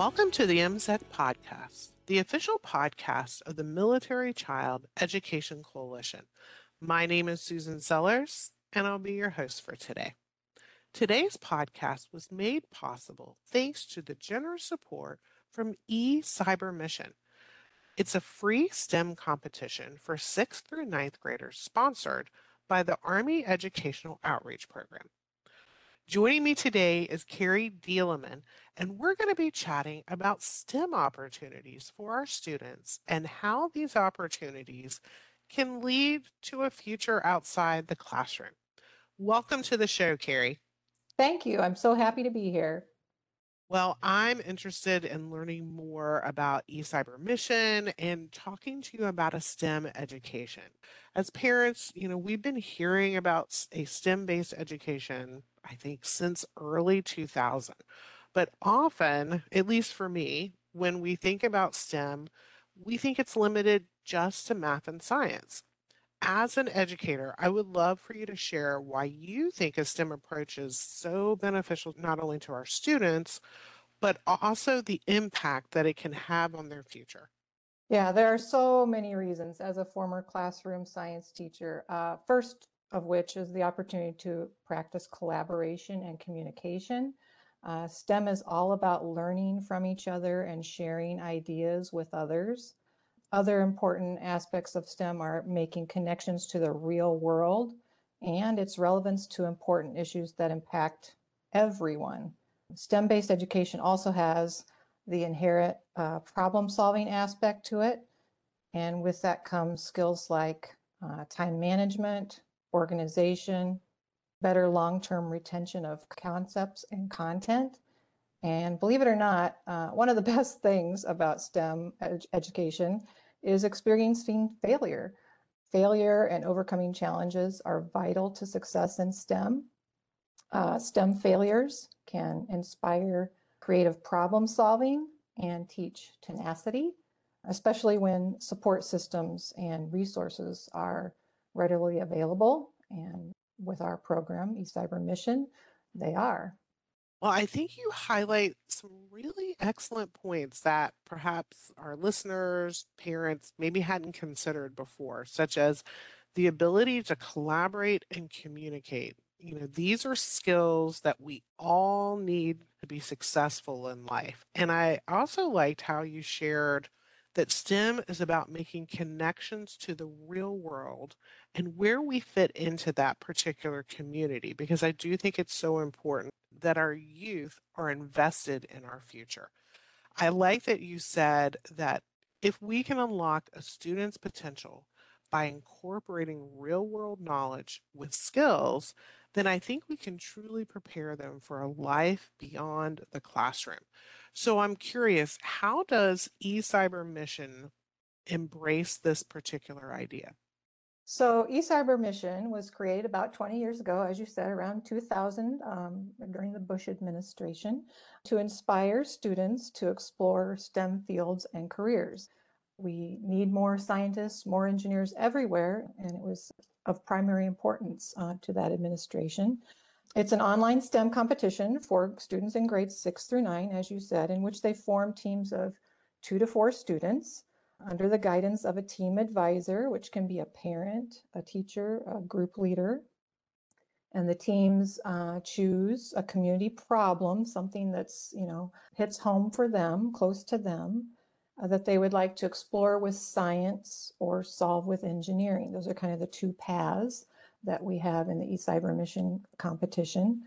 Welcome to the MCEC podcast, the official podcast of the Military Child Education Coalition. My name is Susan Sellers, and I'll be your host for today. Today's podcast was made possible thanks to the generous support from eCyber Mission. It's a free STEM competition for 6th through ninth graders sponsored by the Army Educational Outreach Program. Joining me today is Carrie Dieleman, and we're going to be chatting about STEM opportunities for our students and how these opportunities can lead to a future outside the classroom. Welcome to the show, Carrie. Thank you. I'm so happy to be here. Well, I'm interested in learning more about eCyber Mission and talking to you about a STEM education. As parents, you know, we've been hearing about a STEM based education, I think, since early 2000. But often, at least for me, when we think about STEM, we think it's limited just to math and science. As an educator, I would love for you to share why you think a STEM approach is so beneficial not only to our students, but also the impact that it can have on their future. Yeah, there are so many reasons as a former classroom science teacher. Uh, first of which is the opportunity to practice collaboration and communication. Uh, STEM is all about learning from each other and sharing ideas with others. Other important aspects of STEM are making connections to the real world and its relevance to important issues that impact everyone. STEM based education also has the inherent uh, problem solving aspect to it. And with that comes skills like uh, time management, organization, better long term retention of concepts and content. And believe it or not, uh, one of the best things about STEM ed- education is experiencing failure. Failure and overcoming challenges are vital to success in STEM. Uh, STEM failures can inspire creative problem solving and teach tenacity, especially when support systems and resources are readily available. And with our program, eCyber Mission, they are. Well, I think you highlight some really excellent points that perhaps our listeners, parents maybe hadn't considered before, such as the ability to collaborate and communicate. You know, these are skills that we all need to be successful in life. And I also liked how you shared that STEM is about making connections to the real world and where we fit into that particular community, because I do think it's so important that our youth are invested in our future. I like that you said that if we can unlock a student's potential by incorporating real world knowledge with skills, then I think we can truly prepare them for a life beyond the classroom. So I'm curious, how does eCyber Mission embrace this particular idea? So eCyber Mission was created about 20 years ago, as you said, around 2000 um, during the Bush administration, to inspire students to explore STEM fields and careers. We need more scientists, more engineers everywhere, and it was of primary importance uh, to that administration. It's an online STEM competition for students in grades six through nine, as you said, in which they form teams of two to four students under the guidance of a team advisor, which can be a parent, a teacher, a group leader. And the teams uh, choose a community problem, something that's, you know, hits home for them, close to them, uh, that they would like to explore with science or solve with engineering. Those are kind of the two paths that we have in the eCyber Mission competition.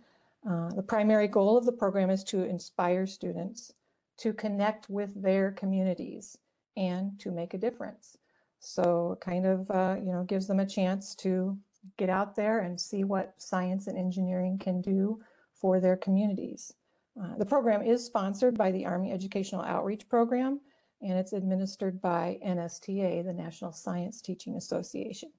Uh, the primary goal of the program is to inspire students to connect with their communities and to make a difference. So, kind of, uh, you know, gives them a chance to get out there and see what science and engineering can do for their communities. Uh, the program is sponsored by the Army Educational Outreach Program, and it's administered by NSTA, the National Science Teaching Association.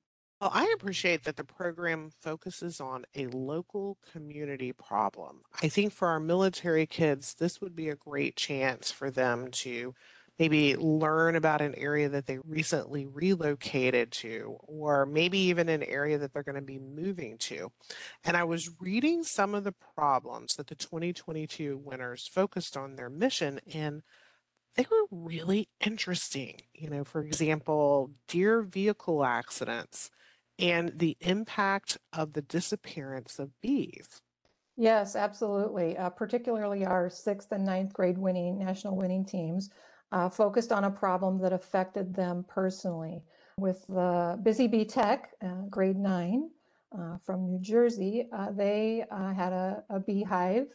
Well, I appreciate that the program focuses on a local community problem. I think for our military kids, this would be a great chance for them to maybe learn about an area that they recently relocated to, or maybe even an area that they're going to be moving to. And I was reading some of the problems that the 2022 winners focused on their mission, and they were really interesting. You know, for example, deer vehicle accidents and the impact of the disappearance of bees. Yes, absolutely. Uh, particularly our sixth and ninth grade winning national winning teams uh, focused on a problem that affected them personally. With the Busy Bee Tech, uh, grade nine uh, from New Jersey, uh, they uh, had a, a beehive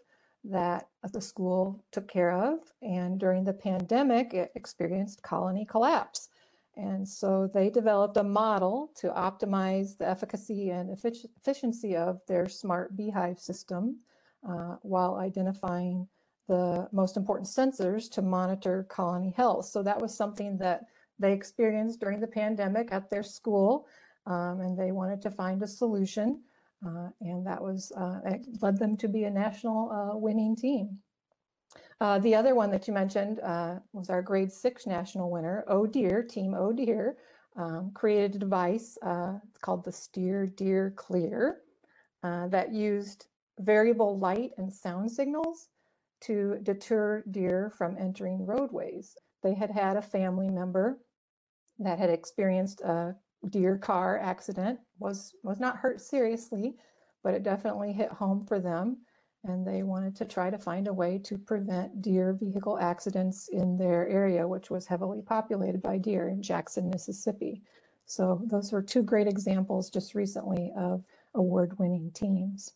that the school took care of. And during the pandemic, it experienced colony collapse. And so they developed a model to optimize the efficacy and efficiency of their smart beehive system uh, while identifying the most important sensors to monitor colony health. So that was something that they experienced during the pandemic at their school, um, and they wanted to find a solution. Uh, and that was uh, led them to be a national uh, winning team. Uh, the other one that you mentioned uh, was our grade six national winner, Oh Deer, Team Oh Deer, um, created a device uh, called the Steer Deer Clear uh, that used variable light and sound signals to deter deer from entering roadways. They had had a family member that had experienced a deer car accident, was, was not hurt seriously, but it definitely hit home for them and they wanted to try to find a way to prevent deer vehicle accidents in their area, which was heavily populated by deer in Jackson, Mississippi. So those were two great examples just recently of award-winning teams.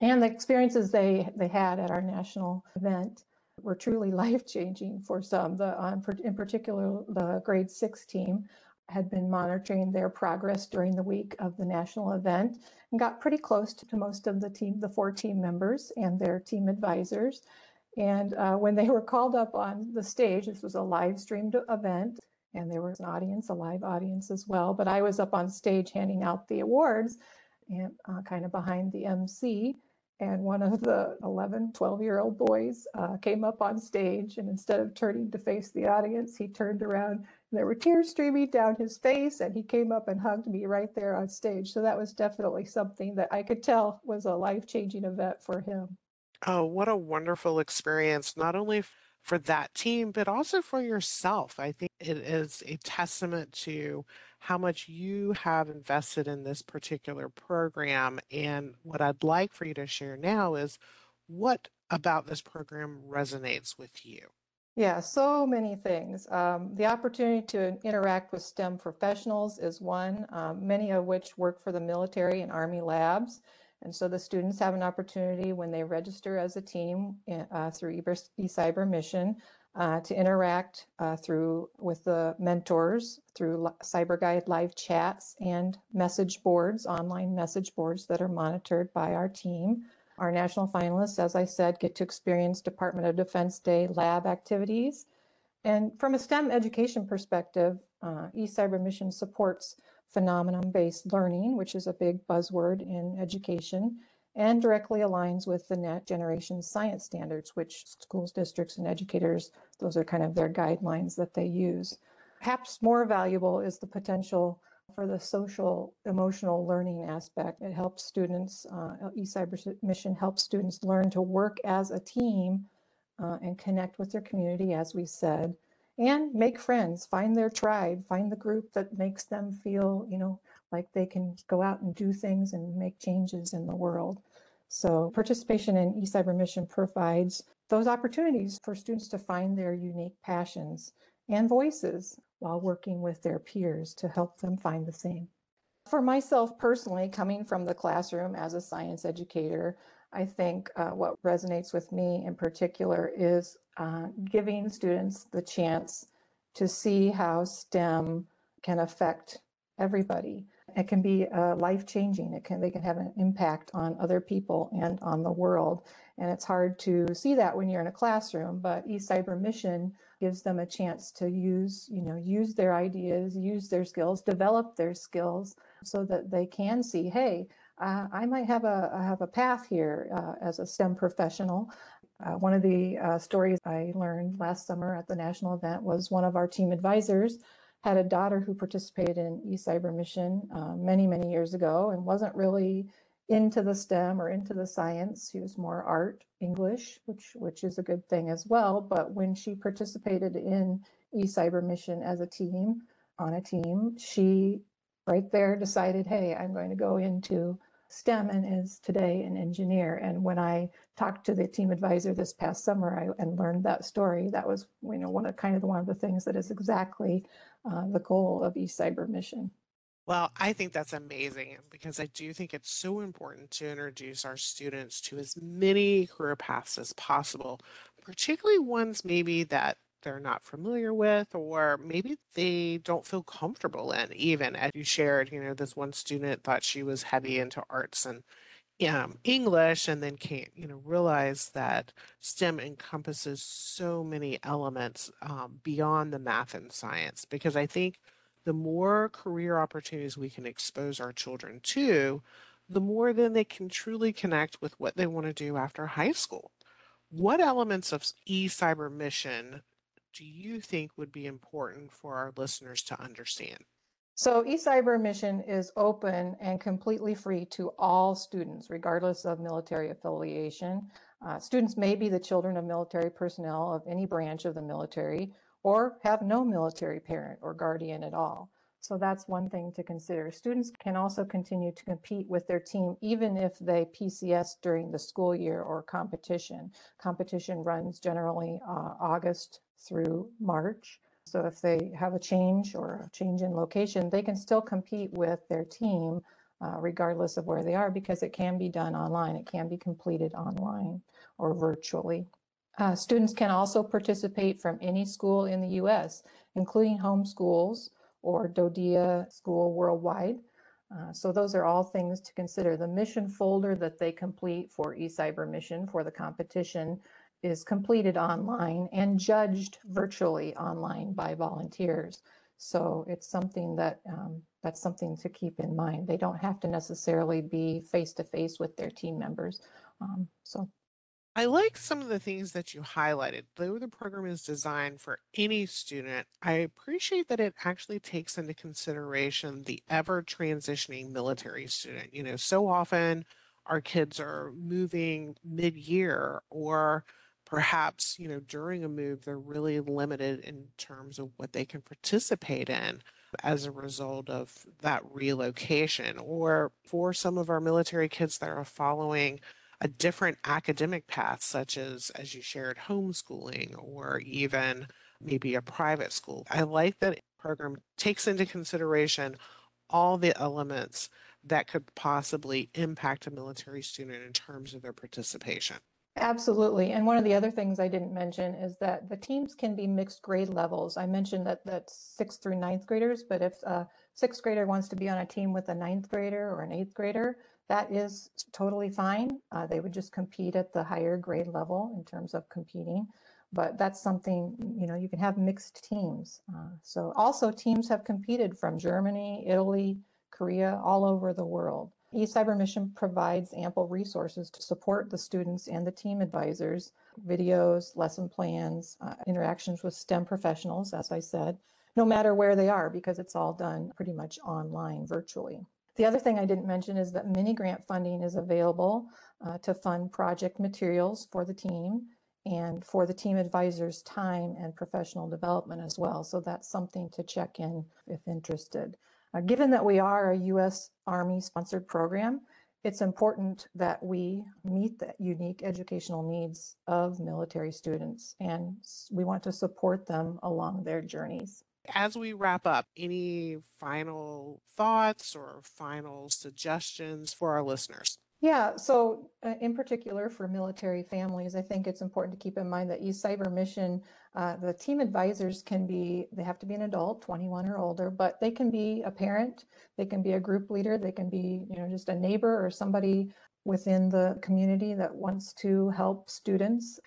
And the experiences they, they had at our national event were truly life-changing for some. The, um, in particular, the grade six team had been monitoring their progress during the week of the national event and got pretty close to most of the team, the four team members and their team advisors. And uh, when they were called up on the stage, this was a live streamed event, and there was an audience, a live audience as well. But I was up on stage handing out the awards and uh, kind of behind the MC. And one of the 11, 12 year old boys uh, came up on stage, and instead of turning to face the audience, he turned around and there were tears streaming down his face, and he came up and hugged me right there on stage. So that was definitely something that I could tell was a life changing event for him. Oh, what a wonderful experience, not only for that team, but also for yourself. I think it is a testament to how much you have invested in this particular program. And what I'd like for you to share now is what about this program resonates with you? Yeah, so many things. Um, the opportunity to interact with STEM professionals is one, um, many of which work for the military and Army labs. And so the students have an opportunity when they register as a team eh, uh, through eCyber Mission uh, to interact uh, through with the mentors through Cyber Guide live chats and message boards, online message boards that are monitored by our team. Our national finalists, as I said, get to experience Department of Defense Day lab activities. And from a STEM education perspective, uh, eCyber Mission supports phenomenon-based learning, which is a big buzzword in education, and directly aligns with the Next Generation Science Standards, which schools, districts, and educators, those are kind of their guidelines that they use. Perhaps more valuable is the potential for the social emotional learning aspect. It helps students, uh, eCyber Mission helps students learn to work as a team uh, and connect with their community, as we said, and make friends, find their tribe, find the group that makes them feel, you know, like they can go out and do things and make changes in the world. So participation in eCyber Mission provides those opportunities for students to find their unique passions and voices while working with their peers to help them find the same. For myself personally, coming from the classroom as a science educator, I think uh, what resonates with me in particular is uh, giving students the chance to see how STEM can affect everybody. It can be uh, life changing. It can they can have an impact on other people and on the world. And it's hard to see that when you're in a classroom. But eCyber Mission gives them a chance to use, you know, use their ideas, use their skills, develop their skills so that they can see, hey, uh, I might have a have a path here uh, as a STEM professional. Uh, one of the uh, stories I learned last summer at the national event was one of our team advisors had a daughter who participated in eCyber Mission uh, many, many years ago and wasn't really into the STEM or into the science. She was more art, English, which which is a good thing as well. But when she participated in eCyber Mission as a team, on a team, she right there decided, hey, I'm going to go into STEM and is today an engineer. And when I talked to the team advisor this past summer I, and learned that story, that was you know one of kind of one of the things that is exactly uh, the goal of eCyber Mission. Well, I think that's amazing because I do think it's so important to introduce our students to as many career paths as possible, particularly ones maybe that they're not familiar with or maybe they don't feel comfortable in even as you shared you know this one student thought she was heavy into arts and um, english and then can't you know realize that stem encompasses so many elements um, beyond the math and science because i think the more career opportunities we can expose our children to the more then they can truly connect with what they want to do after high school. What elements of eCyber Mission do you think would be important for our listeners to understand? So eCyber Mission is open and completely free to all students, regardless of military affiliation. Uh, students may be the children of military personnel of any branch of the military or have no military parent or guardian at all. So that's one thing to consider. Students can also continue to compete with their team even if they PCS during the school year or competition. Competition runs generally uh, August through March. So if they have a change or a change in location, they can still compete with their team uh, regardless of where they are because it can be done online. It can be completed online or virtually. Uh, students can also participate from any school in the US, including home schools or DoDEA school worldwide. Uh, so those are all things to consider. The mission folder that they complete for eCyber Mission for the competition is completed online and judged virtually online by volunteers. So it's something that um, that's something to keep in mind. They don't have to necessarily be face to face with their team members. Um, so I like some of the things that you highlighted. Though the program is designed for any student, I appreciate that it actually takes into consideration the ever transitioning military student. You know, so often our kids are moving mid year or perhaps you know during a move they're really limited in terms of what they can participate in as a result of that relocation or for some of our military kids that are following a different academic path such as as you shared homeschooling or even maybe a private school. I like that program takes into consideration all the elements that could possibly impact a military student in terms of their participation Absolutely. And one of the other things I didn't mention is that the teams can be mixed grade levels. I mentioned that that's sixth through ninth graders, but if a sixth grader wants to be on a team with a ninth grader or an eighth grader, that is totally fine. Uh, they would just compete at the higher grade level in terms of competing. But that's something, you know, you can have mixed teams. Uh, so also teams have competed from Germany, Italy, Korea, all over the world eCyber Mission provides ample resources to support the students and the team advisors, videos, lesson plans, uh, interactions with STEM professionals, as I said, no matter where they are, because it's all done pretty much online virtually. The other thing I didn't mention is that mini grant funding is available uh, to fund project materials for the team and for the team advisors' time and professional development as well. So that's something to check in if interested. Uh, given that we are a U.S. Army sponsored program, it's important that we meet the unique educational needs of military students and we want to support them along their journeys. As we wrap up, any final thoughts or final suggestions for our listeners? Yeah, so uh, in particular for military families, I think it's important to keep in mind that eCyber Mission, uh, the team advisors can be, they have to be an adult, 21 or older, but they can be a parent, they can be a group leader, they can be, you know, just a neighbor or somebody within the community that wants to help students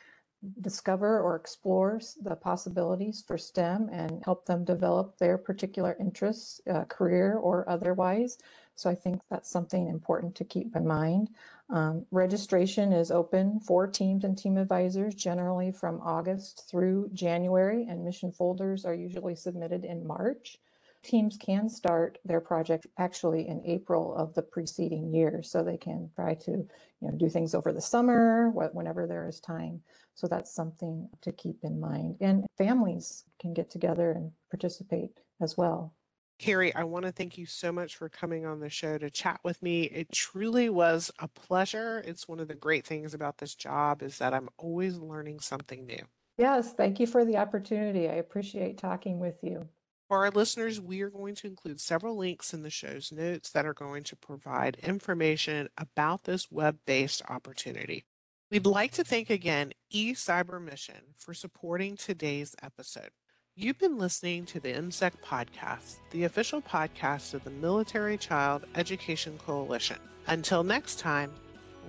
discover or explore the possibilities for STEM and help them develop their particular interests, uh, career or otherwise. So I think that's something important to keep in mind. Um, registration is open for teams and team advisors generally from August through January, and mission folders are usually submitted in March. Teams can start their project actually in April of the preceding year, so they can try to you know, do things over the summer, whenever there is time. So that's something to keep in mind. And families can get together and participate as well. Carrie, I want to thank you so much for coming on the show to chat with me. It truly was a pleasure. It's one of the great things about this job is that I'm always learning something new. Yes, thank you for the opportunity. I appreciate talking with you. For our listeners, we are going to include several links in the show's notes that are going to provide information about this web-based opportunity. We'd like to thank again eCyber Mission for supporting today's episode. You've been listening to the MCEC podcast, the official podcast of the Military Child Education Coalition. Until next time,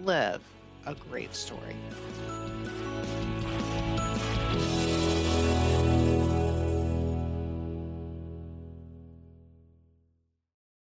live a great story.